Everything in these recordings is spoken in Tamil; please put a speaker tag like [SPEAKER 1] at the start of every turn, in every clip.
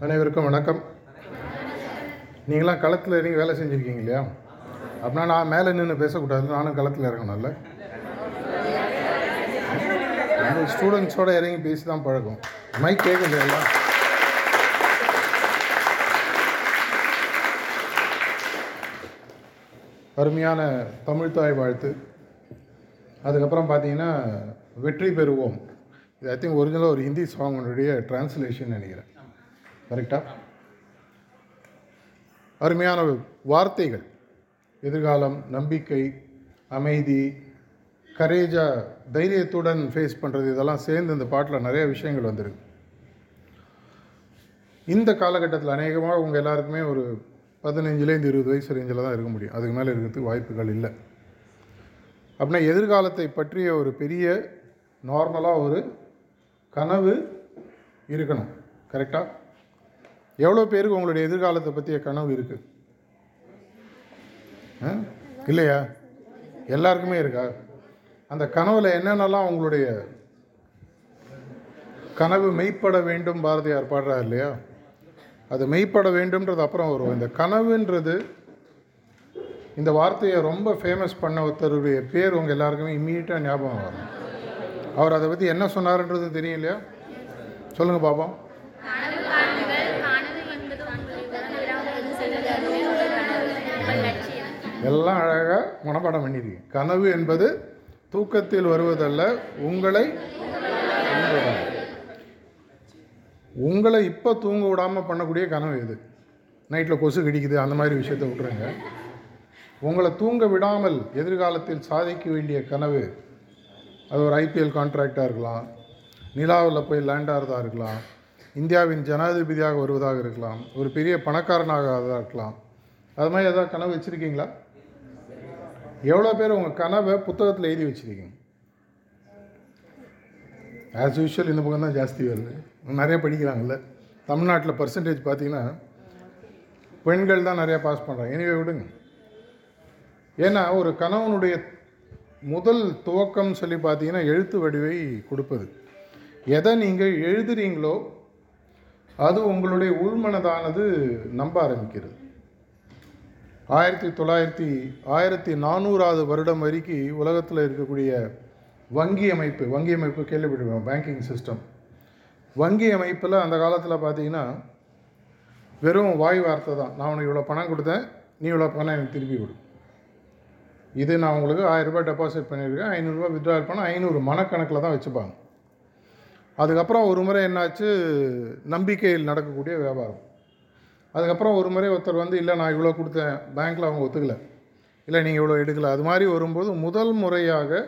[SPEAKER 1] அனைவருக்கும் வணக்கம். நீங்களாம் களத்தில் இறங்கி வேலை செஞ்சுருக்கீங்க இல்லையா? அப்படின்னா நான் மேலே நின்று பேசக்கூடாது. நானும் களத்தில் இறங்கணும்ல ஸ்டூடெண்ட்ஸோடு இறங்கி பேசி தான் பழக்கம் மைக் கேட்குது எல்லாம் அருமையான தமிழ்த்தாய் வாழ்த்து. அதுக்கப்புறம் பார்த்தீங்கன்னா வெற்றி பெறுவோம். இது ஐ திங்க் ஒரிஜினலாக ஒரு ஹிந்தி சாங்கனுடைய டிரான்ஸ்லேஷன் நினைக்கிறேன். கரெக்டாக அருமையான வார்த்தைகள். எதிர்காலம் நம்பிக்கை அமைதி கரேஜாக தைரியத்துடன் ஃபேஸ் பண்ணுறது இதெல்லாம் சேர்ந்து இந்த பாட்டில் நிறைய விஷயங்கள் வந்திருக்கு. இந்த காலகட்டத்தில் அநேகமாக உங்கள் எல்லாருக்குமே ஒரு பதினஞ்சுலேருந்து இருபது வயசு ரேஞ்சில் தான் இருக்க முடியும். அதுக்கு மேலே இருக்கிறதுக்கு வாய்ப்புகள் இல்லை. அப்படின்னா எதிர்காலத்தை பற்றிய ஒரு பெரிய நார்மலாக ஒரு கனவு இருக்கணும் கரெக்டாக எவ்வளோ பேருக்கு உங்களுடைய எதிர்காலத்தை பற்றிய கனவு இருக்குது ஆ? இல்லையா? எல்லாருக்குமே இருக்கா? அந்த கனவில் என்னென்னலாம் உங்களுடைய கனவு மெய்ப்பட வேண்டும் பாரதியார் பாடுறார் இல்லையா? அது மெய்ப்பட வேண்டும்ன்றது அப்புறம் வரும். இந்த கனவுன்றது இந்த வார்த்தையை ரொம்ப ஃபேமஸ் பண்ண ஒருத்தருடைய பேர் உங்கள் எல்லாருக்குமே இம்மீடியட்டாக ஞாபகம் வரும். அவர் அதை பற்றி என்ன சொன்னாருன்றது தெரியும் இல்லையா? சொல்லுங்கள் பாப்போம். எல்லாம் அழகாக மனப்பாடம் பண்ணியிருக்கீங்க கனவு என்பது தூக்கத்தில் வருவதல்ல உங்களை. உங்களை இப்போ தூங்க விடாமல் பண்ணக்கூடிய கனவு இது நைட்டில் கொசு கடிக்குது அந்த மாதிரி விஷயத்தை விட்ருங்க உங்களை தூங்க விடாமல் எதிர்காலத்தில் சாதிக்க வேண்டிய கனவு அது ஒரு ஐபிஎல் கான்ட்ராக்டாக இருக்கலாம். நிலாவில் போய் லேண்டாகிறதா இருக்கலாம். இந்தியாவின் ஜனாதிபதியாக வருவதாக இருக்கலாம். ஒரு பெரிய பணக்காரனாக இருக்கலாம். அது மாதிரி ஏதாவது கனவு வச்சுருக்கீங்களா? எவ்வளோ பேர் உங்கள் கனவை புத்தகத்தில் எழுதி வச்சுருக்கீங்க? ஆஸ் யூஷுவல் இந்த பக்கம் தான் ஜாஸ்தி வருது. நிறைய படிக்கிறாங்கல்ல. தமிழ்நாட்டில் பர்சன்டேஜ் பார்த்தீங்கன்னா பெண்கள் தான் நிறையா பாஸ் பண்ணுறாங்க எனிவே விடுங்க. ஏன்னா ஒரு கணவனுடைய முதல் துவக்கம் சொல்லி பார்த்தீங்கன்னா எழுத்து வடிவை கொடுப்பது. எதை நீங்கள் எழுதுறீங்களோ அது உங்களுடைய உள்மனதானது நம்ப ஆரம்பிக்கிறது. ஆயிரத்தி தொள்ளாயிரத்தி ஆயிரத்தி நானூறாவது வருடம் வரைக்கும் உலகத்தில் இருக்கக்கூடிய வங்கி அமைப்பு வங்கி அமைப்பு கேள்விப்பட்டிருக்கோம் பேங்கிங் சிஸ்டம் வங்கி அமைப்பில் அந்த காலத்தில் பார்த்தீங்கன்னா வெறும் வாய் வார்த்தை தான். நான் உனக்கு இவ்வளோ பணம் கொடுத்தேன் நீ இவ்வளோ பணம் எனக்கு திருப்பி கொடு. இது நான் உங்களுக்கு ஆயிரம் ரூபாய் டெபாசிட் பண்ணியிருக்கேன் ஐநூறுரூவா வித்ட்ரால் பண்ண ஐநூறு மனக்கணக்கில் தான் வச்சுப்பாங்க. அதுக்கப்புறம் ஒரு முறை என்னாச்சு நம்பிக்கையில் நடக்கக்கூடிய வியாபாரம். அதுக்கப்புறம் ஒரு முறை ஒருத்தர் வந்து இல்லை நான் இவ்வளோ கொடுத்தேன் பேங்க்கில் அவங்க ஒத்துக்கலை. இல்லை நீங்கள் இவ்வளோ எடுக்கலை. அது மாதிரி வரும்போது முதல் முறையாக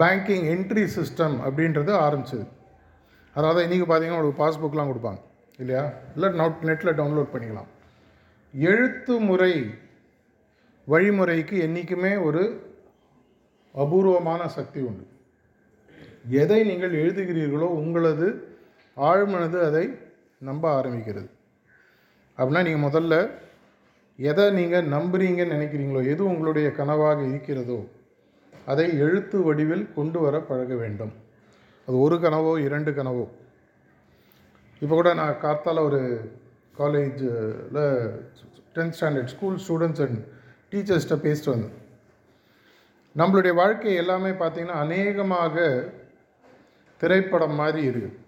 [SPEAKER 1] பேங்கிங் என்ட்ரி சிஸ்டம் அப்படின்றது ஆரம்பிச்சது. அதாவது இன்றைக்கி பார்த்தீங்கன்னா உங்களுக்கு பாஸ்புக்லாம் கொடுப்பாங்க இல்லையா? இல்லை நோட் நெட்டில் டவுன்லோட் பண்ணிக்கலாம். எழுத்து முறை வழிமுறைக்கு என்றைக்குமே ஒரு அபூர்வமான சக்தி உண்டு. எதை நீங்கள் எழுதுகிறீர்களோ உங்களது ஆழ்மனது அதை நம்ப ஆரம்பிக்கிறது. அப்படின்னா நீங்கள் முதல்ல எதை நீங்கள் நம்புறீங்கன்னு நினைக்கிறீங்களோ எது உங்களுடைய கனவாக இருக்கிறதோ அதை எழுத்து வடிவில் கொண்டு வர பழக வேண்டும். அது ஒரு கனவோ இரண்டு கனவோ. இப்போ கூட நான் கார்த்தால ஒரு காலேஜில் tenth standard school students and டீச்சர்ஸ்கிட்ட பேசிட்டு வந்தேன் நம்மளுடைய வாழ்க்கை எல்லாமே பார்த்திங்கன்னா அநேகமாக திரைப்படம் மாதிரி இருக்குது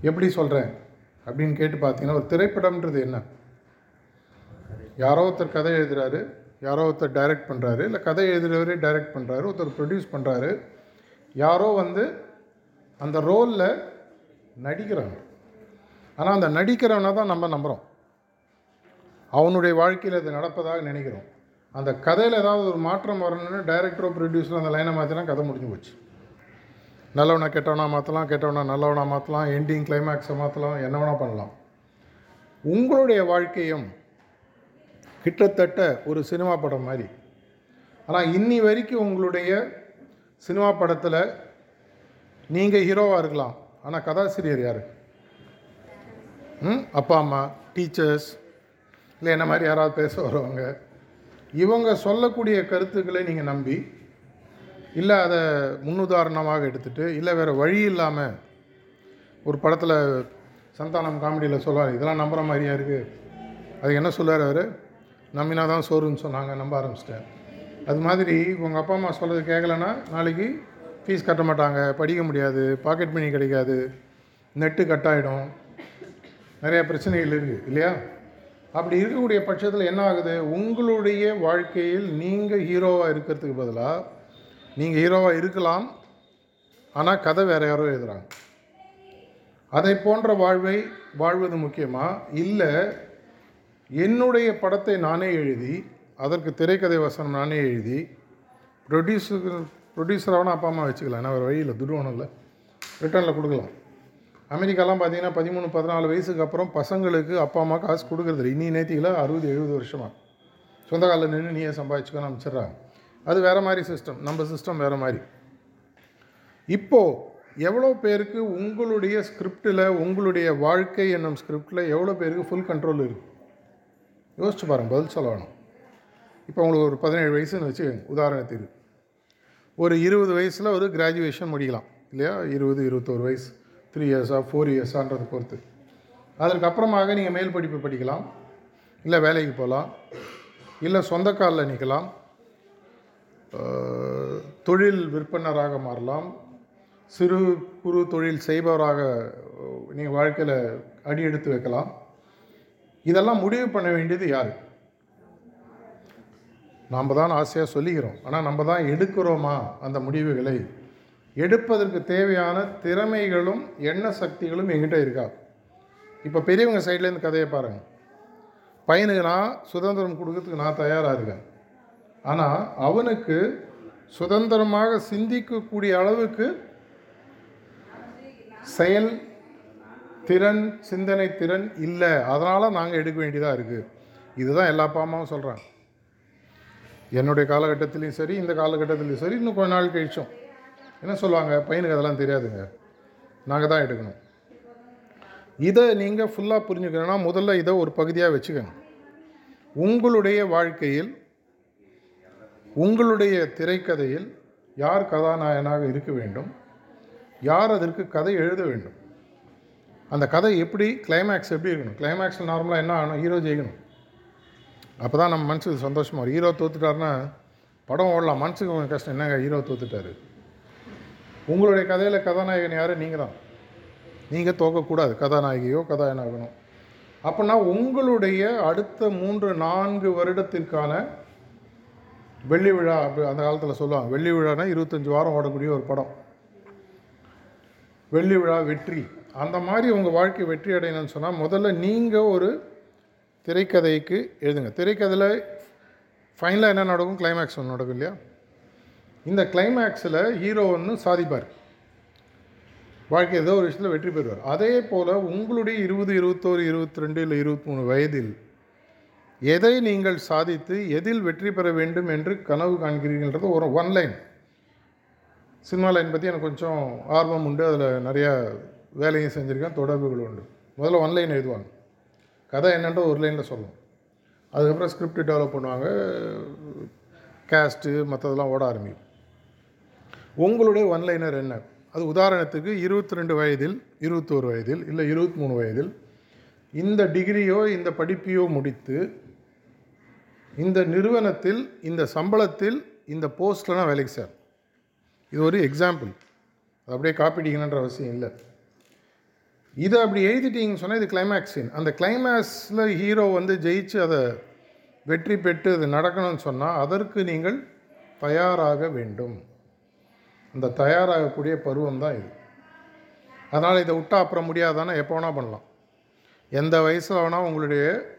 [SPEAKER 1] எப்படி சொல்கிறேன் அப்படின்னு கேட்டு பார்த்தீங்கன்னா ஒரு திரைப்படம்ன்றது என்ன? யாரோ ஒருத்தர் கதை எழுதுகிறாரு யாரோ ஒருத்தர் டைரக்ட் பண்ணுறாரு இல்லை கதை எழுதுகிறவரே டைரக்ட் பண்ணுறாரு ஒருத்தர் ப்ரொடியூஸ் பண்ணுறாரு யாரோ வந்து அந்த ரோலில் நடிக்கிறாங்க. ஆனால் அந்த நடிக்கிறவனை தான் நம்ம நம்புகிறோம் அவனுடைய வாழ்க்கையில் இது நடப்பதாக நினைக்கிறோம். அந்த கதையில் ஏதாவது ஒரு மாற்றம் வரணும்னு டைரக்டரோ ப்ரொடியூசரோ அந்த லைனை மாற்றினா கதை முடிஞ்சு போச்சு. நல்லவனா கெட்டவனா மாற்றலாம் கெட்டவனா நல்லவனா மாற்றலாம் எண்டிங் கிளைமேக்ஸை மாற்றலாம் என்ன வேணால் பண்ணலாம். உங்களுடைய வாழ்க்கையும் கிட்டத்தட்ட ஒரு சினிமா படம் மாதிரி. ஆனால் இன்னி வரைக்கும் உங்களுடைய சினிமா படத்தில் நீங்கள் ஹீரோவாக இருக்கலாம். ஆனால் கதாசிரியர் யார்? ம் அப்பா அம்மா டீச்சர்ஸ் இல்லை என்ன மாதிரி யாராவது பேச வருவாங்க இவங்க சொல்லக்கூடிய கருத்துக்களை நீங்கள் நம்பி இல்லை அதை முன்னுதாரணமாக எடுத்துகிட்டு இல்லை வேறு வழி இல்லாமல் ஒரு படத்தில் சந்தானம் காமெடியில் சொல்லுவார் இதெல்லாம் நம்புகிற மாதிரியா இருக்குது அது என்ன சொல்லுவார் அவர்? நம்பினா தான் சோறுன்னு சொன்னாங்க நம்ப ஆரம்பிச்சிட்டேன் அது மாதிரி உங்கள் அப்பா அம்மா சொல்கிறது கேட்கலன்னா நாளைக்கு ஃபீஸ் கட்ட மாட்டாங்க படிக்க முடியாது பாக்கெட் மணி கிடைக்காது நெட்டு கட் ஆகிடும் நிறையா பிரச்சனைகள் இருக்குது இல்லையா? அப்படி இருக்கக்கூடிய பட்சத்தில் என்ன ஆகுது? உங்களுடைய வாழ்க்கையில் நீங்கள் ஹீரோவாக இருக்கிறதுக்கு பதிலாக நீங்கள் ஹீரோவாக இருக்கலாம் ஆனால் கதை வேறு யாரோ எழுதுகிறாங்க அதை போன்ற வாழ்வை வாழ்வது முக்கியமாக இல்லை என்னுடைய படத்தை நானே எழுதி அதற்கு திரைக்கதை வசனம் நானே எழுதி ப்ரொடியூசர் ப்ரொடியூசராகனா அப்பா அம்மா வச்சுக்கலாம் ஏன்னா வேறு வழியில் துருவனம் இல்லை ரிட்டர்னில் கொடுக்கலாம். அமெரிக்காலாம் பார்த்தீங்கன்னா பதிமூணு பதினாலு வயசுக்கு அப்புறம் பசங்களுக்கு அப்பா அம்மா காசு கொடுக்குறது இன்னி நேத்தியில் அறுபது எழுபது வருஷமாக சொந்த காலில் நின்று நீயே சம்பாதிச்சுக்கன்னு அமைச்சிட்றாங்க அது வேறு மாதிரி சிஸ்டம் நம்ம சிஸ்டம் வேறு மாதிரி. இப்போது எவ்வளோ பேருக்கு உங்களுடைய ஸ்கிரிப்டில் உங்களுடைய வாழ்க்கை என்னும் ஸ்கிரிப்டில் எவ்வளோ பேருக்கு ஃபுல் கண்ட்ரோல் இருக்குது யோசிச்சு பாருங்கள் பதில் சொல்ல வேணும். இப்போ உங்களுக்கு ஒரு பதினேழு வயசுன்னு வச்சு உதாரணத்திற்கு ஒரு இருபது வயசில் ஒரு கிராஜுவேஷன் முடிக்கலாம். இல்லையா? இருபது இருபத்தோரு வயசு. த்ரீ இயர்ஸாக ஃபோர் இயர்ஸான்றதை பொறுத்து. அதற்கப்புறமாக நீங்கள் மேல் படிப்பு படிக்கலாம். இல்லை வேலைக்கு போகலாம் இல்லை சொந்த காலில் நிற்கலாம் தொழில் விற்பனராக மாறலாம். சிறு குறு தொழில் செய்பவராக நீங்கள் வாழ்க்கையில் அடி எடுத்து வைக்கலாம். இதெல்லாம் முடிவு பண்ண வேண்டியது யார்? நாம் தான் ஆசையாக சொல்லிக்கிறோம். ஆனால் நம்ம தான் எடுக்கிறோமா அந்த முடிவுகளை? எடுப்பதற்கு தேவையான திறமைகளும் எண்ண சக்திகளும் எங்கிட்ட இருக்கா? இப்போ பெரியவங்க சைட்லேருந்து கதையை பாருங்கள் பையனுக்கு நான் சுதந்திரம் கொடுக்கறதுக்கு நான் தயாராக இருக்கேன். ஆனால் அவனுக்கு சுதந்திரமாக சிந்திக்கக்கூடிய அளவுக்கு செயல் திறன் சிந்தனை திறன் இல்லை. அதனால் நாங்கள் எடுக்க வேண்டியதாக இருக்குது இதுதான் எல்லா பாமாவும் சொல்கிறாங்க என்னுடைய காலகட்டத்திலையும் சரி இந்த காலகட்டத்திலையும் சரி இன்னும் கொஞ்ச நாள் கழிச்சோம். என்ன சொல்லுவாங்க? பையனுக்கு அதெல்லாம் தெரியாதுங்க. நாங்கள் தான் எடுக்கணும். இதை நீங்கள் ஃபுல்லாக புரிஞ்சுக்கணும்னா முதல்ல இதை ஒரு பகுதியாக வச்சுக்கோங்க. உங்களுடைய வாழ்க்கையில் உங்களுடைய திரைக்கதையில் யார் கதாநாயகனாக இருக்க வேண்டும்? யார் அதற்கு கதை எழுத வேண்டும்? அந்த கதை எப்படி கிளைமேக்ஸ் எப்படி இருக்கணும்? கிளைமேக்ஸில் நார்மலாக என்ன ஆகணும்? ஹீரோ ஜெயிக்கணும். அப்போ தான் நம்ம மனசுக்கு சந்தோஷமாக வரும். ஹீரோ தோத்துட்டாருன்னா படம் ஓடலாம். மனசுக்கு கொஞ்சம் கஷ்டம். என்னங்க ஹீரோ தோத்துட்டாரு? உங்களுடைய கதையில் கதாநாயகன் யார்? நீங்கள் தான். நீங்கள் தோக்கக்கூடாது. கதாநாயகியோ கதாநாயகனோ. அப்படின்னா உங்களுடைய அடுத்த மூன்று நான்கு வருடத்திற்கான வெள்ளி விழா அப்படி அந்த காலத்தில் சொல்லுவாங்க. வெள்ளி விழானா இருபத்தஞ்சி வாரம் ஓடக்கூடிய ஒரு படம். வெள்ளி விழா வெற்றி. அந்த மாதிரி உங்கள் வாழ்க்கை வெற்றி அடையணும்னு சொன்னால் முதல்ல நீங்கள் ஒரு திரைக்கதைக்கு எழுதுங்க. திரைக்கதையில் ஃபைனலாக என்ன நடக்கும்? கிளைமேக்ஸ் ஒன்று நடக்கும் இல்லையா? இந்த கிளைமேக்ஸில் ஹீரோ ஒன்று சாதிப்பார். வாழ்க்கை ஏதோ ஒரு விஷயத்தில் வெற்றி பெறுவார். அதே போல் உங்களுடைய இருபது இருபத்தோரு இருபத்தி ரெண்டு இல்லை இருபத்தி மூணு வயதில் எதை நீங்கள் சாதித்து எதில் வெற்றி பெற வேண்டும் என்று கனவு காண்கிறீர்கள்ன்றது ஒரு ஒன் லைன் சினிமா லைன் பற்றி எனக்கு கொஞ்சம் ஆர்வம் உண்டு. அதில் நிறையா வேலையும் செஞ்சுருக்கேன் தொடர்புகள் உண்டு. முதல்ல ஒன் லைன் எழுதுவாங்க. கதை என்னென்ற ஒரு லைனில் சொல்லணும் அதுக்கப்புறம் ஸ்கிரிப்ட் டெவலப் பண்ணுவாங்க. கேஸ்ட்டு மற்றதெல்லாம் ஓட ஆரம்பிக்கும். உங்களுடைய ஒன்லைனர் என்ன? அது உதாரணத்துக்கு இருபத்தி ரெண்டு வயதில் இருபத்தோரு வயதில் இல்லை இருபத்தி மூணு வயதில் இந்த டிகிரியோ இந்த படிப்பையோ முடித்து இந்த நிறுவனத்தில் இந்த சம்பளத்தில் இந்த போஸ்ட்லனா நான் வேலைக்கு சார் இது ஒரு எக்ஸாம்பிள் அது அப்படியே காப்பிடிக்கணுன்ற அவசியம் இல்லை. இதை அப்படி எழுதிட்டீங்கன்னு சொன்னால் இது கிளைமேக்ஸ் சீன் அந்த கிளைமேக்ஸில் ஹீரோ வந்து ஜெயிச்சு அதை வெற்றி பெற்று அது நடக்கணும்னு சொன்னால் அதற்கு நீங்கள் தயாராக வேண்டும். அந்த தயாராகக்கூடிய பருவம் தான் இது. அதனால் இதை விட்டால் அப்புறம் முடியாதானே? எப்போ வேணால் பண்ணலாம். எந்த வயசில் வேணால் உங்களுடைய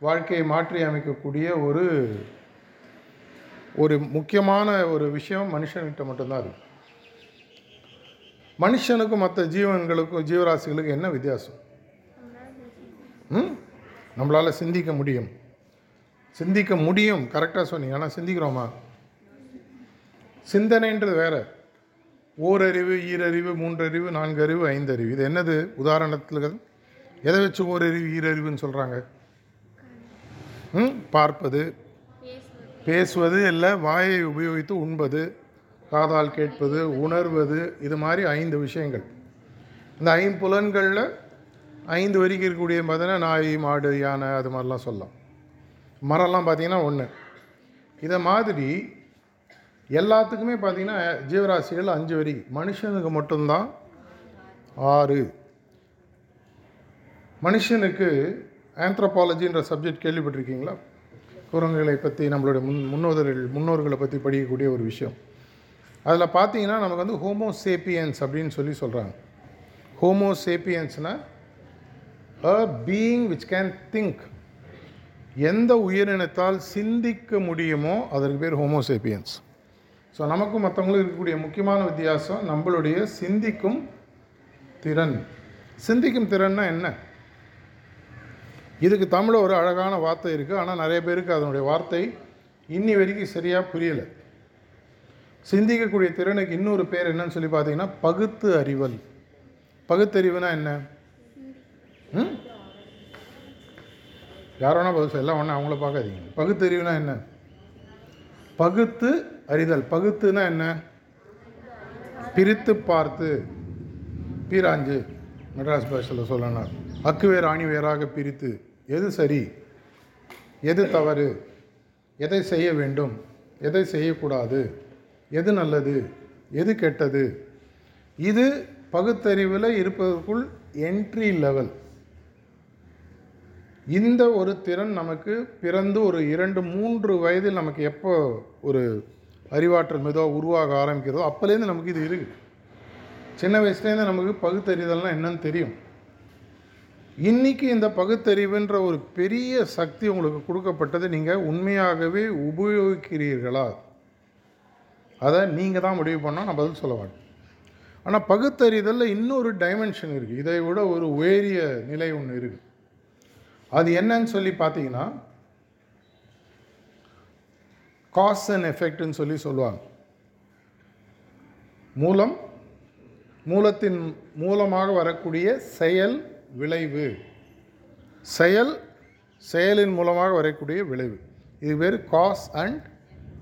[SPEAKER 1] வாழ்க்கையை மாற்றி அமைக்கக்கூடிய ஒரு ஒரு முக்கியமான ஒரு விஷயம் மனுஷன்கிட்ட மட்டும்தான் இருக்குது மனுஷனுக்கும் மற்ற ஜீவன்களுக்கும் ஜீவராசிகளுக்கும் என்ன வித்தியாசம்? ம்? நம்மளால் சிந்திக்க முடியும். சிந்திக்க முடியும். கரெக்டாக சொன்னீங்க. ஆனால் சிந்திக்கிறோமா? சிந்தனைன்றது வேறு. ஓரறிவு ஈரறிவு மூன்றறிவு நான்கறிவு ஐந்தறிவு. இது என்னது? உதாரணத்தில் எதை வச்சு ஓரறிவு ஈரறிவுன்னு சொல்கிறாங்க ம் பார்ப்பது.
[SPEAKER 2] பேசுவது
[SPEAKER 1] இல்லை வாயை உபயோகித்து உண்பது. காதால் கேட்பது உணர்வது. இது மாதிரி ஐந்து விஷயங்கள். இந்த ஐம்புலன்களில் ஐந்து வரைக்கும் இருக்கக்கூடிய பார்த்தீங்கன்னா நாய் மாடு யானை அது மாதிரிலாம் சொல்லலாம். மரம்லாம் பார்த்திங்கன்னா ஒன்று இதை மாதிரி எல்லாத்துக்குமே பார்த்தீங்கன்னா ஜீவராசிகள் அஞ்சு வரி. மனுஷனுக்கு மட்டும்தான் ஆறு. மனுஷனுக்கு ஆந்த்ரோபாலஜின்ற சப்ஜெக்ட் கேள்விப்பட்டிருக்கீங்களா? குரங்குகளை பற்றி நம்மளுடைய முன் முன்னோதர்கள் முன்னோர்களை பற்றி படிக்கக்கூடிய ஒரு விஷயம். அதில் பார்த்தீங்கன்னா நமக்கு வந்து ஹோமோ சேப்பியன்ஸ் அப்படின்னு சொல்லி சொல்கிறாங்க homo சேப்பியன்ஸ்னால் a being which can think எந்த உயிரினத்தால் சிந்திக்க முடியுமோ அதற்கு பேர் ஹோமோசேப்பியன்ஸ் ஸோ நமக்கும் மற்றவங்களுக்கும் இருக்கக்கூடிய முக்கியமான வித்தியாசம் நம்மளுடைய சிந்திக்கும் திறன். சிந்திக்கும் திறன்னா என்ன? இதுக்கு தமிழில் ஒரு அழகான வார்த்தை இருக்குது ஆனால் நிறைய பேருக்கு அதனுடைய வார்த்தை இன்னி வரைக்கும் சரியாக புரியலை. சிந்திக்கக்கூடிய திறனுக்கு இன்னொரு பேர் என்னன்னு சொல்லி பார்த்தீங்கன்னா பகுத்து அறிவல். பகுத்தறிவுனா என்ன? ம்? யாரோனா பதில் எல்லாம் ஒன்று அவங்கள பார்க்காதீங்க. பகுத்தறிவுனா என்ன? பகுத்து அறிதல். பகுத்துனா என்ன? பிரித்து பார்த்து. பீராஞ்சு மெட்ராஸ் பாஷையில் சொல்லணும் அக்குவேர் ஆணிவேராக பிரித்து. எது சரி? எது தவறு? எதை செய்ய வேண்டும்? எதை செய்யக்கூடாது? எது நல்லது? எது கெட்டது? இது பகுத்தறிவில் இருப்பதற்குள் என்ட்ரி லெவல் இந்த ஒரு திறன் நமக்கு பிறந்து ஒரு இரண்டு மூன்று வயதில் நமக்கு எப்போ ஒரு அறிவாற்றல் மெதுவாக உருவாக ஆரம்பிக்கிறதோ அப்போலேருந்து நமக்கு இது இருக்குது சின்ன வயசுலேருந்து நமக்கு பகுத்தறிதல்னால் என்னன்னு தெரியும். இன்றைக்கி இந்த பகுத்தறிவுன்ற ஒரு பெரிய சக்தி உங்களுக்கு கொடுக்கப்பட்டது நீங்கள் உண்மையாகவே உபயோகிக்கிறீர்களா? அதை நீங்கள் தான் முடிவு பண்ணால் நான் பதில் சொல்ல மாட்டேன். ஆனால் பகுத்தறிதலில் இன்னொரு டைமென்ஷன் இருக்குது இதை விட ஒரு உயரிய நிலை ஒன்று இருக்குது அது என்னன்னு சொல்லி பார்த்தீங்கன்னா காஸ் அண்ட் எஃபெக்ட்னு சொல்லி சொல்லுவாங்க. மூலம் மூலத்தின் மூலமாக வரக்கூடிய செயல் விளைவு. செயல் செயலின் மூலமாக வரக்கூடிய விளைவு. இது பேர் காஸ் அண்ட்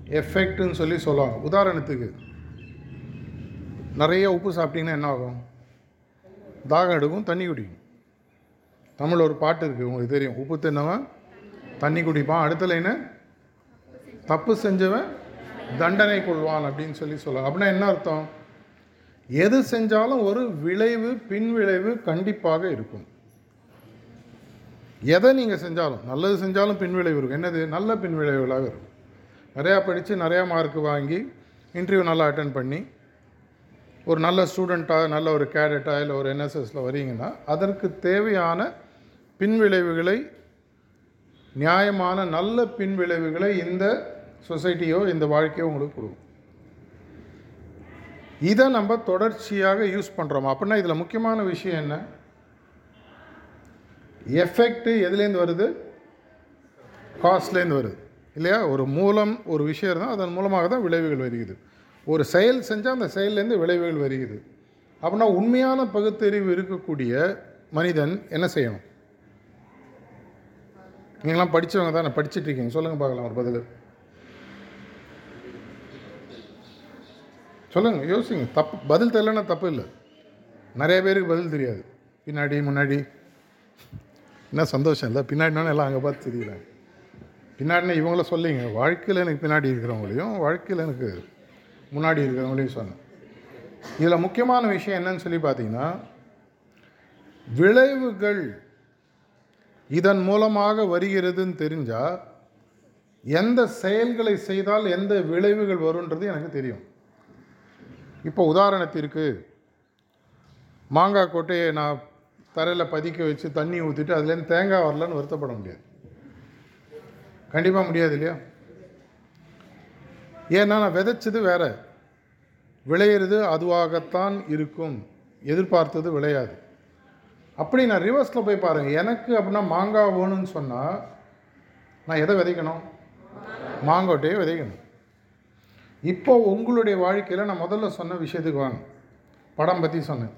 [SPEAKER 1] எஃபெக்ட்னு சொல்லி சொல்லுவாங்க. உதாரணத்துக்கு நிறைய உப்பு சாப்பிட்டீங்கன்னா என்ன ஆகும்? தாகம் எடுக்கும் தண்ணி குடிக்கும். தமிழ் ஒரு பாட்டு இருக்குது உங்களுக்கு தெரியும். உப்பு தின்னவன் தண்ணி குடிப்பான். அடுத்த லைனு தப்பு செஞ்சவன் தண்டனை கொள்வான் அப்படின்னு சொல்லி சொல்லுவாங்க அப்படின்னா என்ன அர்த்தம்? எது செஞ்சாலும் ஒரு விளைவு பின் விளைவு கண்டிப்பாக இருக்கும். எதை நீங்கள் செஞ்சாலும் நல்லது செஞ்சாலும் பின்விளைவு இருக்கும். என்னது? நல்ல பின்விளைவுகளாக இருக்கும். நிறையா படித்து நிறையா மார்க் வாங்கி இன்டர்வியூ நல்லா அட்டன் பண்ணி ஒரு நல்ல ஸ்டூடெண்ட்டாக நல்ல ஒரு கேடட்டாக இல்லை ஒரு என்எஸ்எஸில் வரீங்கன்னா அதற்கு தேவையான பின்விளைவுகளை நியாயமான நல்ல பின்விளைவுகளை இந்த சொசைட்டியோ இந்த வாழ்க்கையோ உங்களுக்கு கொடுக்கும். இதை நம்ம தொடர்ச்சியாக யூஸ் பண்ணுறோம் அப்படின்னா இதில் முக்கியமான விஷயம் என்ன? எஃபெக்ட்டு எதுலேருந்து வருது? காஸ்ட்லேருந்து வருது. இல்லையா? ஒரு மூலம் ஒரு விஷயம் இருந்தால் அதன் மூலமாக தான் விளைவுகள் வருகிறது. ஒரு செயல் செஞ்சால் அந்த செயல்லேருந்து விளைவுகள் வருகிறது. அப்படின்னா உண்மையான பகுத்தறிவு இருக்கக்கூடிய மனிதன் என்ன செய்யணும்? நீங்களாம் படித்தவங்க தானே? படிச்சுட்டு இருக்கீங்க. சொல்லுங்கள் பார்க்கலாம் ஒரு பதில். சொல்லுங்கள் யோசிங்க. தப்பு பதில் தெரியலன்னா தப்பு இல்லை. நிறைய பேருக்கு பதில் தெரியாது. பின்னாடி முன்னாடி. என்ன சந்தோஷம் இல்லை. பின்னாடினாலும் எல்லாம் அங்கே பார்த்து தெரியல பின்னாடினா இவங்கள சொல்லிங்க. வாழ்க்கையில் எனக்கு பின்னாடி இருக்கிறவங்களையும் வாழ்க்கையில் எனக்கு முன்னாடி இருக்கிறவங்களையும் சொன்னேன். இதில் முக்கியமான விஷயம் என்னன்னு சொல்லி பார்த்தீங்கன்னா விளைவுகள் இதன் மூலமாக வருகிறதுன்னு தெரிஞ்சால் எந்த செயல்களை செய்தால் எந்த விளைவுகள் வருன்றது எனக்கு தெரியும். இப்போ உதாரணத்திற்கு மாங்காய் கொட்டையை நான் தரையில் பதிக்க வச்சு தண்ணி ஊற்றிட்டு அதுலேருந்து தேங்காய் வரலன்னு வருத்தப்பட முடியாது. கண்டிப்பாக முடியாது இல்லையா? ஏன்னா நான் விதைச்சது வேற. விளையிறது அதுவாகத்தான் இருக்கும். எதிர்பார்த்தது விளையாது. அப்படி நான் ரிவர்ஸில் போய் பாருங்கள் எனக்கு அப்படின்னா மாங்காய் வேணும்னு சொன்னால் நான் எதை விதைக்கணும்? மாங்கொட்டையை விதைக்கணும். இப்போ உங்களுடைய வாழ்க்கையில் நான் முதல்ல சொன்ன விஷயத்துக்கு வாங்க. படம் பற்றி சொன்னேன்.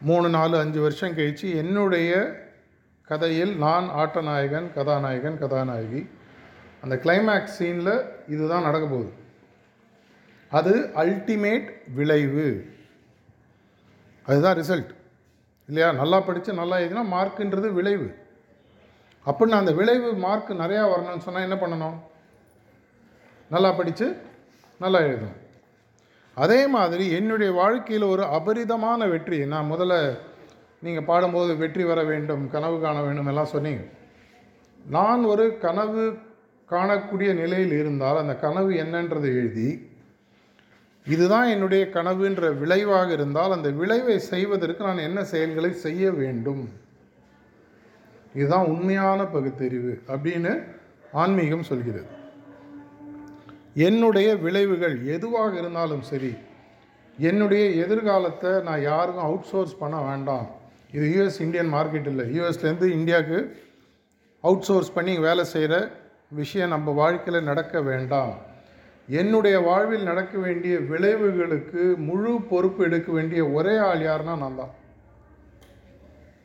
[SPEAKER 1] மூணு நாலு அஞ்சு வருஷம் கழித்து என்னுடைய கதையில் நான் ஆட்டநாயகன் கதாநாயகன் கதாநாயகி. அந்த கிளைமேக்ஸ் சீனில் இதுதான் நடக்க போகுது. அது அல்டிமேட் விளைவு. அதுதான் ரிசல்ட் இல்லையா? நல்லா படித்து நல்லா எழுதினா மார்க்குன்றது விளைவு. அப்படின்னு அந்த விளைவு மார்க் நிறையா வரணும்னு சொன்னால் என்ன பண்ணணும்? நல்லா படித்து நல்லா எழுதணும் அதே மாதிரி என்னுடைய வாழ்க்கையில் ஒரு அபரிதமான வெற்றி நான் முதல்ல நீங்கள் பாடும்போது வெற்றி வர வேண்டும் கனவு காண வேண்டும் எல்லாம் சொன்னீங்க. நான் ஒரு கனவு காணக்கூடிய நிலையில் இருந்தால் அந்த கனவு என்னன்றதை எழுதி இதுதான் என்னுடைய கனவுன்ற விளைவாக இருந்தால் அந்த விளைவை செய்வதற்கு நான் என்ன செயல்களை செய்ய வேண்டும்? இதுதான் உண்மையான பகுத்தறிவு அப்படின்னு ஆன்மீகம் சொல்கிறது. என்னுடைய விளைவுகள் எதுவாக இருந்தாலும் சரி என்னுடைய எதிர்காலத்தை நான் யாருக்கும் அவுட் சோர்ஸ் பண்ண வேண்டாம். இது யூஎஸ் இந்தியன் மார்க்கெட் இல்லை. யூஎஸ்லேருந்து இந்தியாவுக்கு அவுட் சோர்ஸ் பண்ணி வேலை செய்கிற விஷயம் நம்ம வாழ்க்கையில் நடக்க வேண்டாம். என்னுடைய வாழ்வில் நடக்க வேண்டிய விளைவுகளுக்கு முழு பொறுப்பு எடுக்க வேண்டிய ஒரே ஆள் யாருன்னா நான் தான்.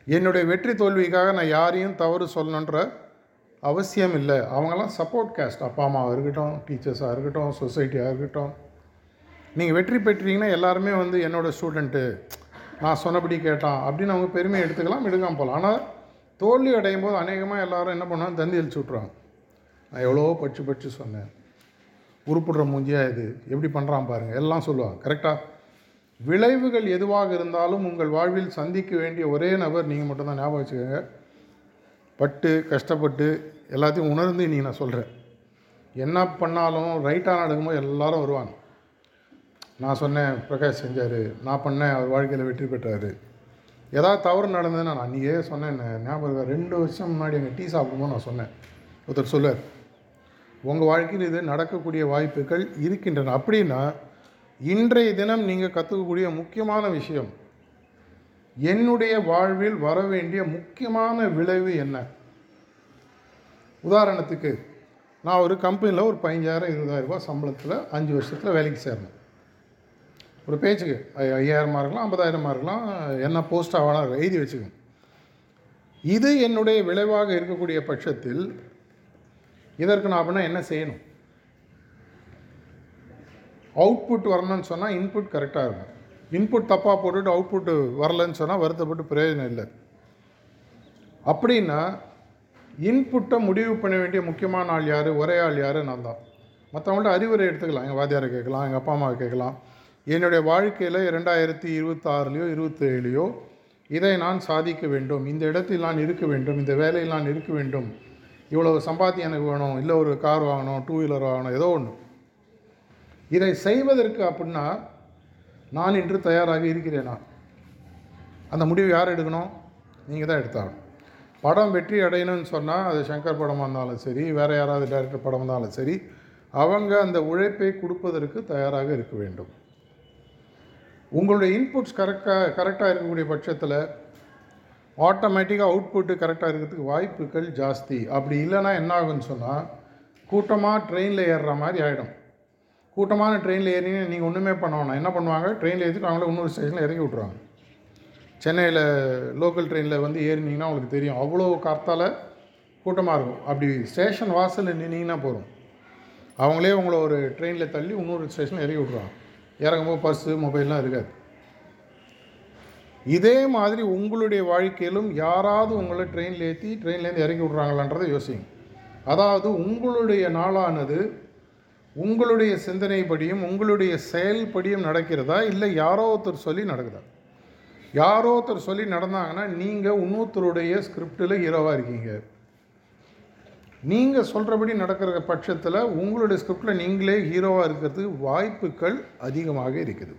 [SPEAKER 1] என்னுடைய வெற்றி தோல்விக்காக நான் யாரையும் தவறு சொல்லணுன்ற அவசியம் இல்லை அவங்கெல்லாம் சப்போர்ட் கேஸ்ட் அப்பா அம்மாவாக இருக்கட்டும் டீச்சர்ஸாக இருக்கட்டும் சொசைட்டியாக இருக்கட்டும். நீங்கள் வெற்றி பெற்றீங்கன்னா எல்லாருமே வந்து என்னோடய ஸ்டூடெண்ட்டு நான் சொன்னபடி கேட்டான். அப்படின்னு அவங்க பெருமையை எடுத்துக்கலாம் எடுக்காமல் போகலாம். ஆனால் தோல்வி அடையும் போது அநேகமாக எல்லோரும் என்ன பண்ணுவாங்க? தந்தி அழிச்சு விட்ருவாங்க நான் எவ்வளோ பச்சு பச்சு சொன்னேன். உருப்பிடுற மூஞ்சியாக இது? எப்படி பண்ணுறான் பாருங்கள் எல்லாம் சொல்லுவாங்க. கரெக்டாக விளைவுகள் எதுவாக இருந்தாலும் உங்கள் வாழ்வில் சந்திக்க வேண்டிய ஒரே நபர் நீங்கள் மட்டும்தான். ஞாபகம் வச்சுக்கோங்க. பட்டு கஷ்டப்பட்டு எல்லாத்தையும் உணர்ந்து இன்றைக்கி நான் சொல்கிறேன் என்ன பண்ணாலும் ரைட்டாக நடக்கும்போது எல்லோரும் வருவாங்க. நான் சொன்னேன் பிரகாஷ் செஞ்சார். நான் பண்ணேன் அவர் வாழ்க்கையில் வெற்றி பெற்றார். ஏதாவது தவறு நடந்ததுன்னா நான் அன்றைக்கே சொன்னேன் ஞாபகம் ரெண்டு வருஷம் முன்னாடி எங்கள் டீ சாப்பிடும்போது நான் சொன்னேன். ஒருத்தர் சொல்லுவார் உங்கள் வாழ்க்கையில் இது நடக்கக்கூடிய வாய்ப்புகள் இருக்கின்றன. அப்படின்னா இன்றைய தினம் நீங்கள் கற்றுக்கக்கூடிய முக்கியமான விஷயம் என்னுடைய வாழ்வில் வர வேண்டிய முக்கியமான விளைவு என்ன? உதாரணத்துக்கு நான் ஒரு கம்பெனியில் ஒரு பதினஞ்சாயிரம் இருபதாயிரரூபா சம்பளத்தில் அஞ்சு வருஷத்தில் வேலைக்கு சேரணும். ஒரு பேச்சுக்கு ஐ- ஐயாயிரமா இருக்கலாம் ஐம்பதாயிரமா இருக்கலாம் என்ன போஸ்ட் ஆகலாம் எழுதி வச்சுக்கோங்க இது என்னுடைய விளைவாக இருக்கக்கூடிய பட்சத்தில் இதற்கு நான் அப்படின்னா என்ன செய்யணும்? அவுட்புட் வரணும்னு சொன்னால் இன்புட் கரெக்டாக இருக்கும். இன்புட் தப்பாக போட்டுட்டு அவுட்புட்டு வரலன்னு சொன்னால் வருத்தப்பட்டு பிரயோஜனம் இல்லை. அப்படின்னா இன்புட்டை முடிவு பண்ண வேண்டிய முக்கியமான ஆள் யார்? ஒரே ஆள் யார்? நான் தான். மற்றவங்கள்ட்ட அறிவுரை எடுத்துக்கலாம். எங்கள் வாத்தியாரை கேட்கலாம் எங்கள் அப்பா அம்மாவை கேட்கலாம். என்னுடைய வாழ்க்கையில் இரண்டாயிரத்தி இருபத்தாறுலையோ இருபத்தேழுலையோ இதை நான் சாதிக்க வேண்டும். இந்த இடத்தில் நான் இருக்க வேண்டும். இந்த வேலையில் நான் இருக்க வேண்டும். இவ்வளவு சம்பாத்தியம் எனக்கு வேணும். இல்லை ஒரு கார் வாங்கணும் டூ வீலர் வாங்கணும் ஏதோ ஒன்று இதை செய்வதற்கு அப்படின்னா நான் இன்று தயாராக இருக்கிறேனா? அந்த முடிவு யார் எடுக்கணும்? நீங்கள் தான் எடுத்தாகணும். படம் வெற்றி அடையணும்னு சொன்னால் அது சங்கர் படமாக இருந்தாலும் சரி வேறு யாராவது டைரக்டர் படம் இருந்தாலும் சரி அவங்க அந்த உழைப்பை கொடுப்பதற்கு தயாராக இருக்க வேண்டும். உங்களுடைய இன்புட்ஸ் கரெக்டாக கரெக்டாக இருக்கக்கூடிய பட்சத்தில் ஆட்டோமேட்டிக்காக அவுட்புட்டு கரெக்டாக இருக்கிறதுக்கு வாய்ப்புகள் ஜாஸ்தி. அப்படி இல்லைன்னா என்ன ஆகும்னு சொன்னால் கூட்டமாக ட்ரெயினில் ஏறுற மாதிரி ஆகிடும் கூட்டமான ட்ரெயினில் ஏறினீங்க நீங்கள் ஒன்றுமே பண்ண வேணாம். என்ன பண்ணுவாங்க? ட்ரெயினில் ஏற்றிட்டு அவங்கள இன்னொரு ஸ்டேஷனில் இறங்கி விட்ருவாங்க சென்னையில் லோக்கல் ட்ரெயினில் வந்து ஏறினீங்கன்னா உங்களுக்கு தெரியும். அவ்வளோ கார்த்தால கூட்டமாக இருக்கும். அப்படி ஸ்டேஷன் வாசலில் நின்னீங்கன்னா போதும். அவங்களே உங்களை ஒரு ட்ரெயினில் தள்ளி இன்னொரு ஸ்டேஷனில் இறக்கி விட்ருவாங்க இறங்கும்போது பஸ்ஸு மொபைல்லாம் இருக்காது. இதே மாதிரி உங்களுடைய வாழ்க்கையிலும் யாராவது உங்களை ட்ரெயினில் ஏற்றி ட்ரெயின்லேருந்து இறக்கி விட்றாங்களான்றதை யோசிங்க. அதாவது உங்களுடைய நாளானது உங்களுடைய சிந்தனைப்படியும் உங்களுடைய செயல்படியும் நடக்கிறதா? இல்லை யாரோ ஒருத்தர் சொல்லி நடக்குதா? யாரோ ஒருத்தர் சொல்லி நடந்தாங்கன்னா நீங்கள் இன்னொருத்தருடைய ஸ்கிரிப்டில் ஹீரோவாக இருக்கீங்க. நீங்கள் சொல்கிறபடி நடக்கிற பட்சத்தில் உங்களுடைய ஸ்கிரிப்டில் நீங்களே ஹீரோவாக இருக்கிறதுக்கு வாய்ப்புகள் அதிகமாக இருக்குது.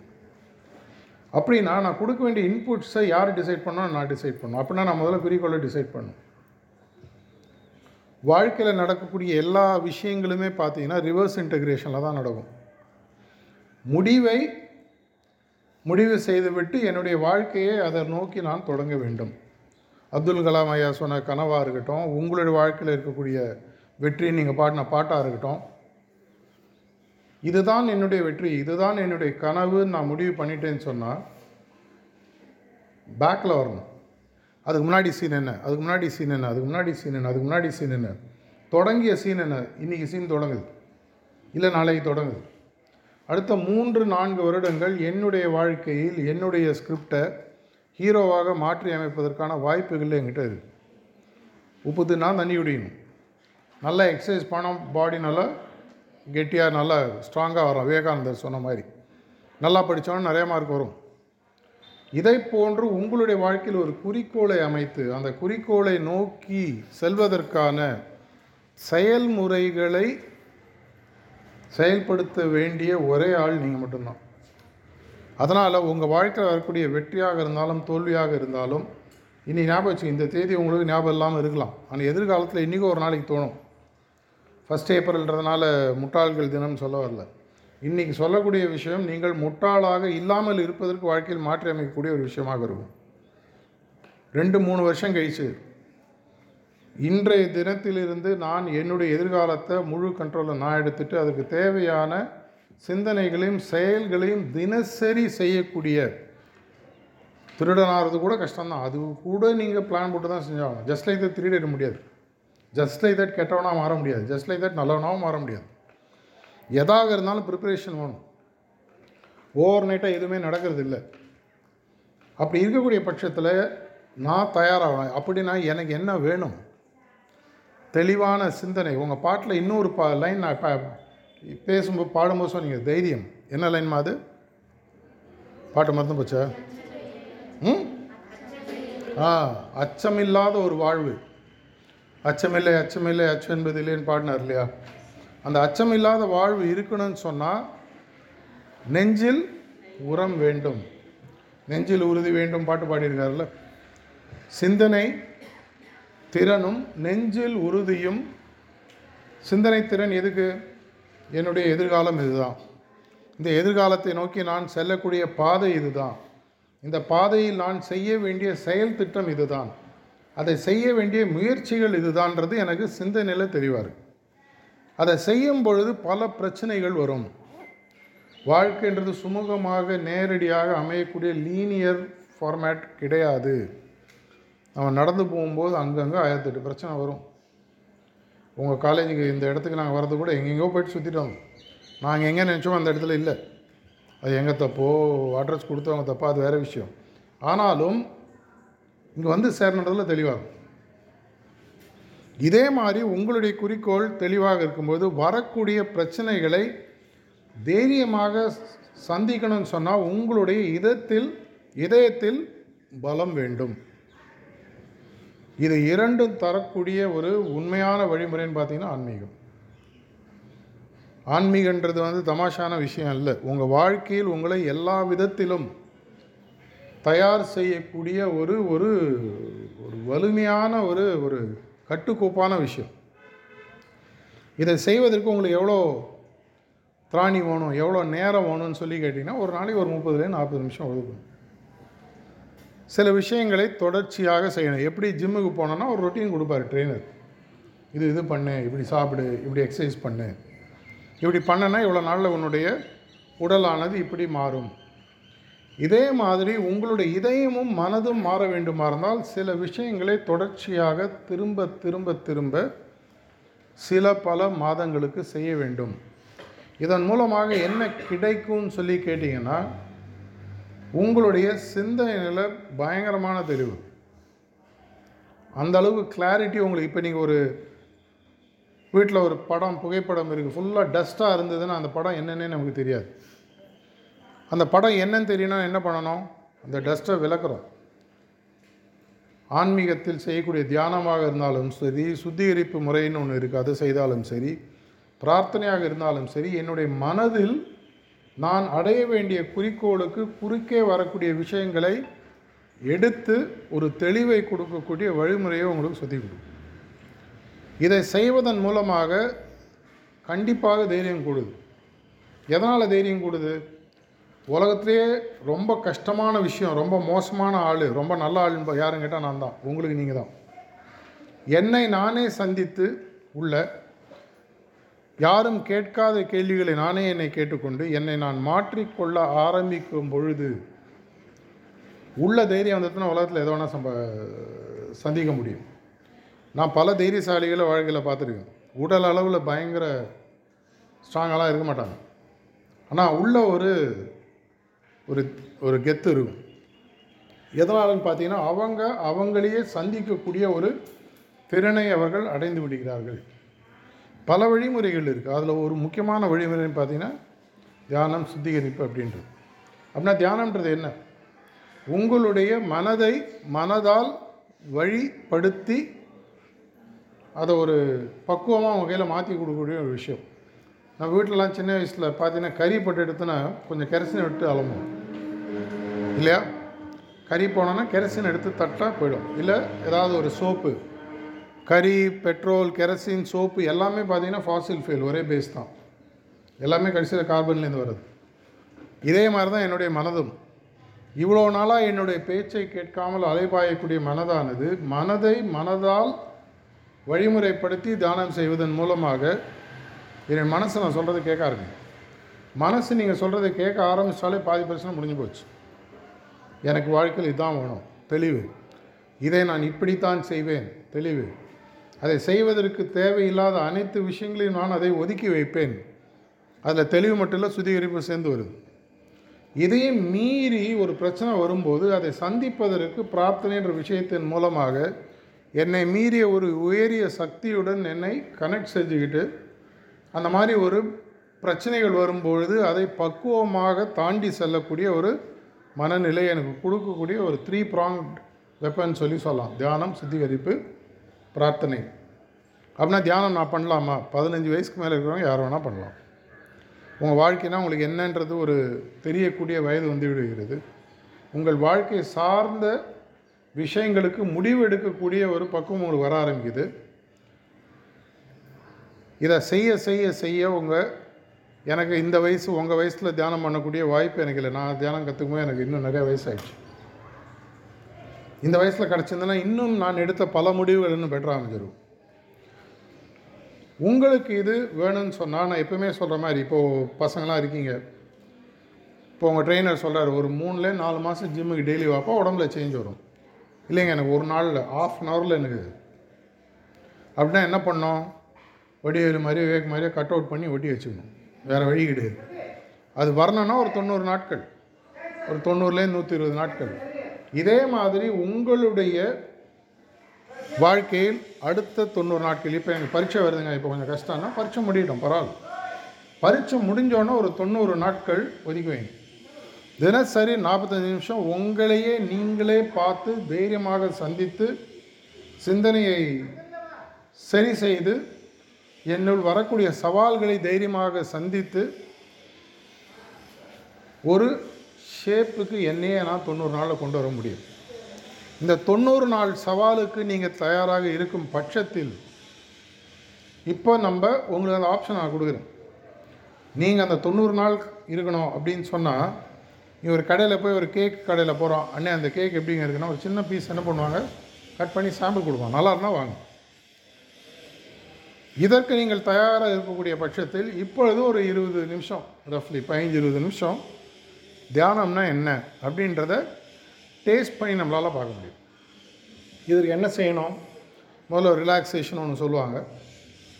[SPEAKER 1] அப்படின்னா நான் கொடுக்க வேண்டிய இன்புட்ஸை யார் டிசைட் பண்ணோம் நான் டிசைட் பண்ணோம். அப்படின்னா நான் முதல்ல குறிக்கோளை டிசைட் பண்ணும். வாழ்க்கையில் நடக்கக்கூடிய எல்லா விஷயங்களுமே பார்த்தீங்கன்னா ரிவர்ஸ் இன்டகிரேஷனில் தான் நடக்கும். முடிவை முடிவு செய்துவிட்டு என்னுடைய வாழ்க்கையை அதை நோக்கி நான் தொடங்க வேண்டும். அப்துல் கலாம் ஐயா சொன்ன கனவாக இருக்கட்டும் உங்களுடைய வாழ்க்கையில் இருக்கக்கூடிய வெற்றி நீங்கள் பாடின பாட்டாக இருக்கட்டும் இதுதான் என்னுடைய வெற்றி இதுதான் என்னுடைய கனவு நான் முடிவு பண்ணிட்டேன்னு சொன்னால் பேக்கில் வரணும். அதுக்கு முன்னாடி சீன் என்ன அதுக்கு முன்னாடி சீன் என்ன அதுக்கு முன்னாடி சீன் என்ன அதுக்கு முன்னாடி சீன் என்ன தொடங்கிய சீன் என்ன இன்றைக்கி சீன் தொடங்குது. இல்லை நாளைக்கு தொடங்குது. அடுத்த மூன்று நான்கு வருடங்கள் என்னுடைய வாழ்க்கையில் என்னுடைய ஸ்கிரிப்டை ஹீரோவாக மாற்றி அமைப்பதற்கான வாய்ப்புகள் என்கிட்ட இருக்குது உப்பு தின்னா தண்ணி குடிக்கணும். நல்லா எக்ஸசைஸ் பண்ணோம் பாடி நல்லா கெட்டியாக நல்லா ஸ்ட்ராங்காக வரும். விவேகானந்தர் சொன்ன மாதிரி. நல்லா படித்தோன்னு நிறைய மார்க் வரும். இதை போன்று உங்களுடைய வாழ்க்கையில் ஒரு குறிக்கோளை அமைத்து அந்த குறிக்கோளை நோக்கி செல்வதற்கான செயல்முறைகளை செயல்படுத்த வேண்டிய ஒரே ஆள் நீங்கள் மட்டும்தான். அதனால் உங்கள் வாழ்க்கையில் வரக்கூடிய வெற்றியாக இருந்தாலும் தோல்வியாக இருந்தாலும் இனி ஞாபகம் வச்சு இந்த தேதி உங்களுக்கு ஞாபகம் இல்லாமல் இருக்கலாம். ஆனால் எதிர்காலத்தில் இன்றைக்கும் ஒரு நாளைக்கு தோணும். ஃபஸ்ட் ஏப்ரல்ன்றதுனால முட்டாள்கள் தினம் சொல்ல வரல. இன்றைக்கி சொல்லக்கூடிய விஷயம் நீங்கள் முட்டாளாக இல்லாமல் இருப்பதற்கு வாழ்க்கையில் மாற்றி அமைக்கக்கூடிய ஒரு விஷயமாக இருக்கும். ரெண்டு மூணு வருஷம் கழிச்சு இன்றைய தினத்திலிருந்து நான் என்னுடைய எதிர்காலத்தை முழு கண்ட்ரோலில் நான் எடுத்துட்டு அதுக்கு தேவையான சிந்தனைகளையும் செயல்களையும் தினசரி செய்யக்கூடிய திருடனாகிறது கூட கஷ்டம்தான். அது கூட நீங்கள் பிளான் போட்டு தான் செஞ்சாகணும் ஜஸ்ட் லைக் தட் திருடிட முடியாது. ஜஸ்ட் லைக் தட் கெட்டவனாக மாற முடியாது. ஜஸ்ட் லைக் தட் நல்லவனாகவும் மாற முடியாது. எதாக இருந்தாலும் ப்ரிப்பரேஷன் வேணும். ஓவர் நைட்டாக எதுவுமே நடக்கிறது இல்லை அப்படி இருக்கக்கூடிய பட்சத்தில் நான் தயாராகணும். அப்படின்னா எனக்கு என்ன வேணும்? தெளிவான சிந்தனை. உங்கள் பாட்டில் இன்னொரு பா லைன் நான் பா பேசும்போது பாடும்போது சொன்னீங்க தைரியம். என்ன லைன்மா அது? பாட்டு மறந்து போச்சா? ம்? ஆ அச்சமில்லாத ஒரு வாழ்வு. அச்சமில்லை அச்சமில்லை அச்சம் என்பது இல்லைன்னு பாடினார் இல்லையா? அந்த அச்சமில்லாத வாழ்வு இருக்கணும்னு சொன்னால் நெஞ்சில் உரம் வேண்டும். நெஞ்சில் உறுதி வேண்டும் பாட்டு பாடியிருக்காருல்ல. சிந்தனை திறனும் நெஞ்சில் உறுதியும். சிந்தனை திறன் எதுக்கு? என்னுடைய எதிர்காலம் இதுதான். இந்த எதிர்காலத்தை நோக்கி நான் செல்லக்கூடிய பாதை இதுதான். இந்த பாதையில் நான் செய்ய வேண்டிய செயல் திட்டம் இதுதான். அதை செய்ய வேண்டிய முயற்சிகள் இதுதான்றது எனக்கு சிந்தனையில் தெளிவார் அதை செய்யும் பொழுது பல பிரச்சனைகள் வரும். வாழ்க்கைன்றது சுமூகமாக நேரடியாக அமையக்கூடிய லீனியர் ஃபார்மேட் கிடையாது. நம்ம நடந்து போகும்போது அங்கங்கே ஆயிரத்தெட்டு பிரச்சனை வரும். உங்கள் காலேஜுக்கு இந்த இடத்துக்கு நாங்கள் வரது கூட எங்கெங்கோ போயிட்டு சுற்றிட்டு வந்தோம் நாங்கள் எங்கே நினச்சோமோ அந்த இடத்துல இல்லை. அது எங்கள் தப்போ அட்ரஸ் கொடுத்தவங்க தப்போ அது வேறு விஷயம். ஆனாலும் இங்கே வந்து சேரணுன்றதில் தெளிவாகும். இதே மாதிரி உங்களுடைய குறிக்கோள் தெளிவாக இருக்கும்போது வரக்கூடிய பிரச்சனைகளை தைரியமாக சந்திக்கணும்னு சொன்னால் உங்களுடைய இதத்தில் இதயத்தில் பலம் வேண்டும். இது இரண்டும் தரக்கூடிய ஒரு உண்மையான வழிமுறைன்னு பார்த்தீங்கன்னா ஆன்மீகம். ஆன்மீகன்றது வந்து தமாஷான விஷயம் இல்லை உங்கள் வாழ்க்கையில் உங்களை எல்லா விதத்திலும் தயார் செய்யக்கூடிய ஒரு ஒரு ஒரு வலிமையான ஒரு ஒரு கட்டுக்கோப்பான விஷயம். இதை செய்வதற்கு உங்களுக்கு எவ்வளோ திராணி வேணும் எவ்வளோ நேரம் வேணும்னு சொல்லி கேட்டிங்கன்னா ஒரு நாளைக்கு ஒரு முப்பதுலேருந்து நாற்பது நிமிஷம் ஒதுக்கணும். சில விஷயங்களை தொடர்ச்சியாக செய்யணும். எப்படி ஜிம்முக்கு போனோன்னா ஒரு ரொட்டீன் கொடுப்பாரு ட்ரெயினர் இது இது பண்ணு இப்படி சாப்பிடு இப்படி எக்ஸசைஸ் பண்ணு. இப்படி பண்ணனா இவ்வளோ நாளில் உன்னுடைய உடலானது இப்படி மாறும். இதே மாதிரி உங்களுடைய இதயமும் மனதும் மாற வேண்டுமா இருந்தால் சில விஷயங்களை தொடர்ச்சியாக திரும்ப திரும்ப திரும்ப சில பல மாதங்களுக்கு செய்ய வேண்டும். இதன் மூலமாக என்ன கிடைக்கும்னு சொல்லி கேட்டிங்கன்னா உங்களுடைய சிந்தனையில் பயங்கரமான தெளிவு அந்த அளவுக்கு கிளாரிட்டி உங்களுக்கு. இப்போ நீங்கள் ஒரு வீட்டில் ஒரு படம் புகைப்படம் இருக்குது ஃபுல்லாக டஸ்ட்டாக இருந்ததுன்னா அந்த படம் என்னென்னே நமக்கு தெரியாது. அந்த படம் என்னன்னு தெரியணும்னா என்ன பண்ணணும்? அந்த டஸ்ட்டை விளக்குறோம். ஆன்மீகத்தில் செய்யக்கூடிய தியானமாக இருந்தாலும் சரி சுத்திகரிப்பு முறைன்னு ஒன்று இருக்குது அது செய்தாலும் சரி பிரார்த்தனையாக இருந்தாலும் சரி என்னுடைய மனதில் நான் அடைய வேண்டிய குறிக்கோளுக்கு குறுக்கே வரக்கூடிய விஷயங்களை எடுத்து ஒரு தெளிவை கொடுக்கக்கூடிய வழிமுறையை உங்களுக்கு சொல்லி கொடுக்கும். இதை செய்வதன் மூலமாக கண்டிப்பாக தைரியம் கூடுது. எதனால் தைரியம் கூடுது? உலகத்திலேயே ரொம்ப கஷ்டமான விஷயம் ரொம்ப மோசமான ஆள் ரொம்ப நல்ல ஆளுன்னு யாருன்னு கேட்டால் நான் தான். உங்களுக்கு நீங்கள் தான். என்னை நானே சந்தித்து உள்ள யாரும் கேட்காத கேள்விகளை நானே என்னை கேட்டுக்கொண்டு என்னை நான் மாற்றிக்கொள்ள ஆரம்பிக்கும் பொழுது உள்ள தைரியம் வந்ததுன்னா உலகத்தில் எதோ வேணால் சம்ப சந்திக்க முடியும். நான் பல தைரியசாலிகளை வாழ்க்கையில் பார்த்துருக்கேன். உடல் அளவில் பயங்கர ஸ்ட்ராங்கெல்லாம் இருக்க மாட்டாங்க. ஆனால் உள்ள ஒரு ஒரு ஒரு கெத்து இருக்கும். எதனாலன்னு பார்த்தீங்கன்னா அவங்க அவங்களையே சந்திக்கக்கூடிய ஒரு திறனை அவர்கள் அடைந்து விடுகிறார்கள். பல வழிமுறைகள் இருக்குது அதில் ஒரு முக்கியமான வழிமுறைன்னு பார்த்தீங்கன்னா தியானம் சுத்திகரிப்பு அப்படின்றது. அப்படின்னா தியானம்ன்றது என்ன? உங்களுடைய மனதை மனதால் வழிப்படுத்தி அதை ஒரு பக்குவமாக உங்கள் கையில் மாற்றி கொடுக்கக்கூடிய ஒரு விஷயம். நம்ம வீட்டிலலாம் சின்ன வயசில் பார்த்தீங்கன்னா கறி பட்டு எடுத்தோன்னா கொஞ்சம் கெரசினை விட்டு அலம்பும் இல்லையா? கறி போனோன்னா கெரசின் எடுத்து தட்டாக போயிடும். இல்லை ஏதாவது ஒரு சோப்பு கறி பெட்ரோல் கெரசின் சோப்பு எல்லாமே பார்த்தீங்கன்னா ஃபாசில் ஃபியூல் ஒரே பேஸ் தான். எல்லாமே கடைசியில் கார்பன்லேருந்து வருது. இதே மாதிரி தான் என்னுடைய மனதும். இவ்வளோ நாளாக என்னுடைய பேச்சை கேட்காமல் அலைபாயக்கூடிய மனதானது மனதை மனதால் வழிமுறைப்படுத்தி தியானம் செய்வதன் மூலமாக என் மனசு நான் சொல்கிறத கேட்க ஆரம்பிக்கும் மனசு நீங்கள் சொல்கிறத கேட்க ஆரம்பித்தாலே பாதி பிரச்சனை முடிஞ்சு போச்சு. எனக்கு வாழ்க்கையில் இதுதான் வேணும். தெளிவு. இதை நான் இப்படித்தான் செய்வேன். தெளிவு. அதை செய்வதற்கு தேவையில்லாத அனைத்து விஷயங்களையும் நான் அதை ஒதுக்கி வைப்பேன். அதில் தெளிவு மட்டும் இல்லை சுத்திகரிப்பு சேர்ந்து வருது. இதையும் மீறி ஒரு பிரச்சனை வரும்போது அதை சந்திப்பதற்கு பிரார்த்தனைன்ற விஷயத்தின் மூலமாக என்னை மீறிய ஒரு உயரிய சக்தியுடன் என்னை கனெக்ட் செஞ்சுக்கிட்டு அந்த மாதிரி ஒரு பிரச்சனைகள் வரும்பொழுது அதை பக்குவமாக தாண்டி செல்லக்கூடிய ஒரு மனநிலை எனக்கு கொடுக்கக்கூடிய ஒரு த்ரீ ப்ராங் வெப்பன் சொல்லி சொல்லலாம். தியானம் சுத்திகரிப்பு பிரார்த்தனை. அப்படின்னா தியானம் நான் பண்ணலாமா? பதினஞ்சு வயசுக்கு மேலே இருக்கிறவங்க யார் வேணால் பண்ணலாம். உங்கள் வாழ்க்கைனா உங்களுக்கு என்னன்றது ஒரு தெரியக்கூடிய வயது வந்து விடுகிறது. உங்கள் வாழ்க்கை சார்ந்த விஷயங்களுக்கு முடிவு எடுக்கக்கூடிய ஒரு பக்குவம் உங்களுக்கு வர ஆரம்பிக்குது. இதை செய்ய செய்ய செய்ய உங்கள் எனக்கு இந்த வயசு உங்கள் வயசில் தியானம் பண்ணக்கூடிய வாய்ப்பு எனக்கு இல்லை. நான் தியானம் கற்றுக்கும்போது எனக்கு இன்னும் நிறைய வயசாயிடுச்சு. இந்த வயசில் கிடச்சிருந்தனா இன்னும் நான் எடுத்த பல முடிவுகள் இன்னும் பெட்டராக அமைஞ்சிடும் உங்களுக்கு இது வேணும்னு சொன்னால் நான் எப்பவுமே சொல்கிற மாதிரி இப்போது பசங்களாம் இருக்கீங்க. இப்போ உங்கள் ட்ரெயினர் சொல்கிறார் ஒரு மூணுல நாலு மாதம் ஜிம்முக்கு டெய்லி வாப்பா உடம்புல சேஞ்ச் வரும். இல்லைங்க எனக்கு ஒரு நாளில் ஆஃப் அன் ஹவரில் எனக்கு. அப்படின்னா என்ன பண்ணோம் வடிவேலு மாதிரியோ வேக் மாதிரியே கட் அவுட் பண்ணி ஒட்டி வச்சுக்கணும். வேறு வழி கிடையாது. அது வரணுன்னா ஒரு தொண்ணூறு நாட்கள். ஒரு தொண்ணூறுலேருந்து நூற்றி இருபது நாட்கள். இதே மாதிரி உங்களுடைய வாழ்க்கையில் அடுத்த தொண்ணூறு நாட்கள் இப்போ எனக்கு பரீட்சை வருதுங்க இப்போ கொஞ்சம் கஷ்டம்னா பரீட்சை முடியட்டும் பரவாயில்ல. பரீட்சை முடிஞ்சோடனே ஒரு தொண்ணூறு நாட்கள் ஒதுக்கி வைங்க. தினசரி நாற்பத்தஞ்சு நிமிஷம் உங்களையே நீங்களே பார்த்து தைரியமாக சந்தித்து சிந்தனையை சரி செய்து என்னுள் வரக்கூடிய சவால்களை தைரியமாக சந்தித்து ஒரு ஷேப்புக்கு என்னையே நான் தொண்ணூறு நாளில் கொண்டு வர முடியும். இந்த தொண்ணூறு நாள் சவாலுக்கு நீங்கள் தயாராக இருக்கும் பட்சத்தில் இப்போ நம்ம உங்களுக்கு அந்த ஆப்ஷன் நான் கொடுக்குறேன். நீங்கள் அந்த தொண்ணூறு நாள் இருக்கணும் அப்படின்னு சொன்னால் நீ ஒரு கடையில் போய் ஒரு கேக் கடையில் போகிறோம் அண்ணே அந்த கேக் எப்படிங்க இருக்குன்னா ஒரு சின்ன பீஸ் என்ன பண்ணுவாங்க? கட் பண்ணி சாம்பிள் கொடுப்பான் நல்லா இருந்தால் வாங்க. இதற்கு நீங்கள் தயாராக இருக்கக்கூடிய பட்சத்தில் இப்பொழுது ஒரு இருபது நிமிஷம் ரஃப்லி பதினஞ்சு இருபது நிமிஷம் தியானம்னா என்ன அப்படின்றத டேஸ்ட் பண்ணி நம்மளால் பார்க்க முடியும். இதற்கு என்ன செய்யணும்? முதல்ல ரிலாக்ஸேஷன் ஒன்று சொல்லுவாங்க.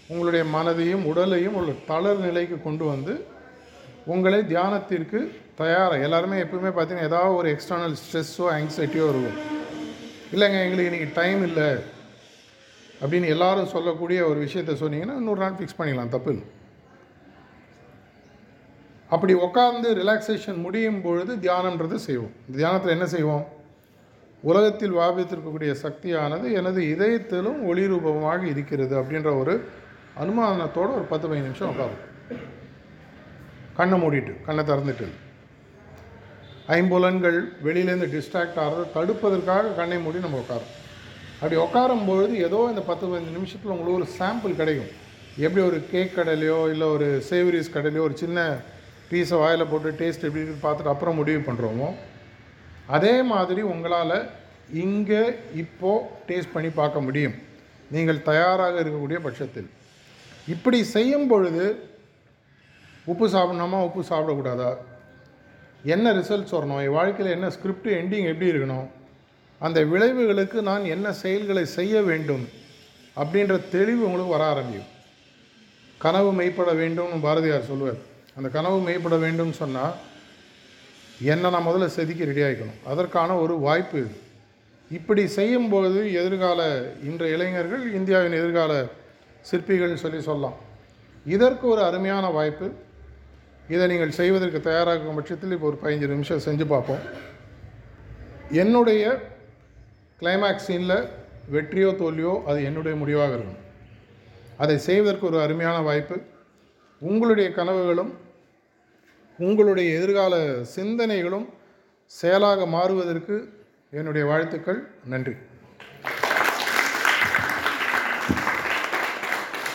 [SPEAKER 1] உங்களுடைய மனதையும் உடலையும் ஒரு தளர் நிலைக்கு கொண்டு வந்து உங்களை தியானத்திற்கு தயாராக எல்லாருமே எப்பவுமே பார்த்தீங்கன்னா ஏதாவது ஒரு எக்ஸ்டர்னல் ஸ்ட்ரெஸ்ஸோ ஆங்ஸைட்டியோ இருக்கும். இல்லைங்க எங்களுக்கு இன்றைக்கி டைம் இல்லை அப்படின்னு எல்லாரும் சொல்லக்கூடிய ஒரு விஷயத்த சொன்னீங்கன்னா இன்னொரு நாள் ஃபிக்ஸ் பண்ணிக்கலாம் தப்பு இல்லை அப்படி உட்காந்து ரிலாக்ஸேஷன் முடியும் பொழுது தியானன்றது செய்வோம். தியானத்தில் என்ன செய்வோம்? உலகத்தில் வாபித்திருக்கக்கூடிய சக்தியானது எனது இதயத்திலும் ஒளி ரூபமாக இருக்கிறது அப்படின்ற ஒரு அனுமானத்தோடு ஒரு பத்து பதினஞ்சு நிமிஷம் உட்காரும் கண்ணை மூடிட்டு கண்ணை திறந்துட்டு. ஐம்புலன்கள் வெளியிலேருந்து டிஸ்ட்ராக்ட் ஆகிறத தடுப்பதற்காக கண்ணை மூடி நம்ம உட்காரும் அப்படி உட்காரும் பொழுது ஏதோ இந்த பத்து பதினஞ்சு நிமிஷத்தில் உங்களுக்கு ஒரு சாம்பிள் கிடைக்கும். எப்படி ஒரு கேக் கடையிலையோ இல்லை ஒரு சேவரிஸ் கடையிலையோ ஒரு சின்ன பீஸை வாயில் போட்டு டேஸ்ட் எப்படி இருக்குன்னு பார்த்துட்டு அப்புறம் முடிவு பண்ணுறோமோ அதே மாதிரி உங்களால் இங்கே இப்போது டேஸ்ட் பண்ணி பார்க்க முடியும். நீங்கள் தயாராக இருக்கக்கூடிய பட்சத்தில். இப்படி செய்யும் பொழுது உப்பு சாப்பிட்ணுமா? உப்பு சாப்பிடக்கூடாதா? என்ன ரிசல்ட்ஸ் வரணும்? என் வாழ்க்கையில் என்ன ஸ்கிரிப்ட் எண்டிங் எப்படி இருக்கணும்? அந்த விளைவுகளுக்கு நான் என்ன செயல்களை செய்ய வேண்டும்? அப்படின்ற தெளிவு உங்களுக்கு வர ஆரம்பிக்கும். கனவு மெய்ப்பட வேண்டும்னு பாரதியார் சொல்லுவார் அந்த கனவு மேம்பட வேண்டும் சொன்னால் என்னை நான் முதல்ல செதுக்கி ரெடி ஆகிக்கணும் அதற்கான ஒரு வாய்ப்பு இது. இப்படி செய்யும்போது எதிர்கால இன்றைய இளைஞர்கள் இந்தியாவின் எதிர்கால சிற்பிகள் சொல்லி சொல்லலாம். இதற்கு ஒரு அருமையான வாய்ப்பு. இதை நீங்கள் செய்வதற்கு தயாராகும் பட்சத்தில் இப்போ ஒரு பதினஞ்சு நிமிஷம் செஞ்சு பார்ப்போம். என்னுடைய கிளைமேக்ஸ் சீனில் வெற்றியோ தோல்வியோ அது என்னுடைய முடிவாக இருக்கும். அதை செய்வதற்கு ஒரு அருமையான வாய்ப்பு. உங்களுடைய கனவுகளும் உங்களுடைய எதிர்கால சிந்தனைகளும் செயலாக மாறுவதற்கு என்னுடைய வாழ்த்துக்கள். நன்றி.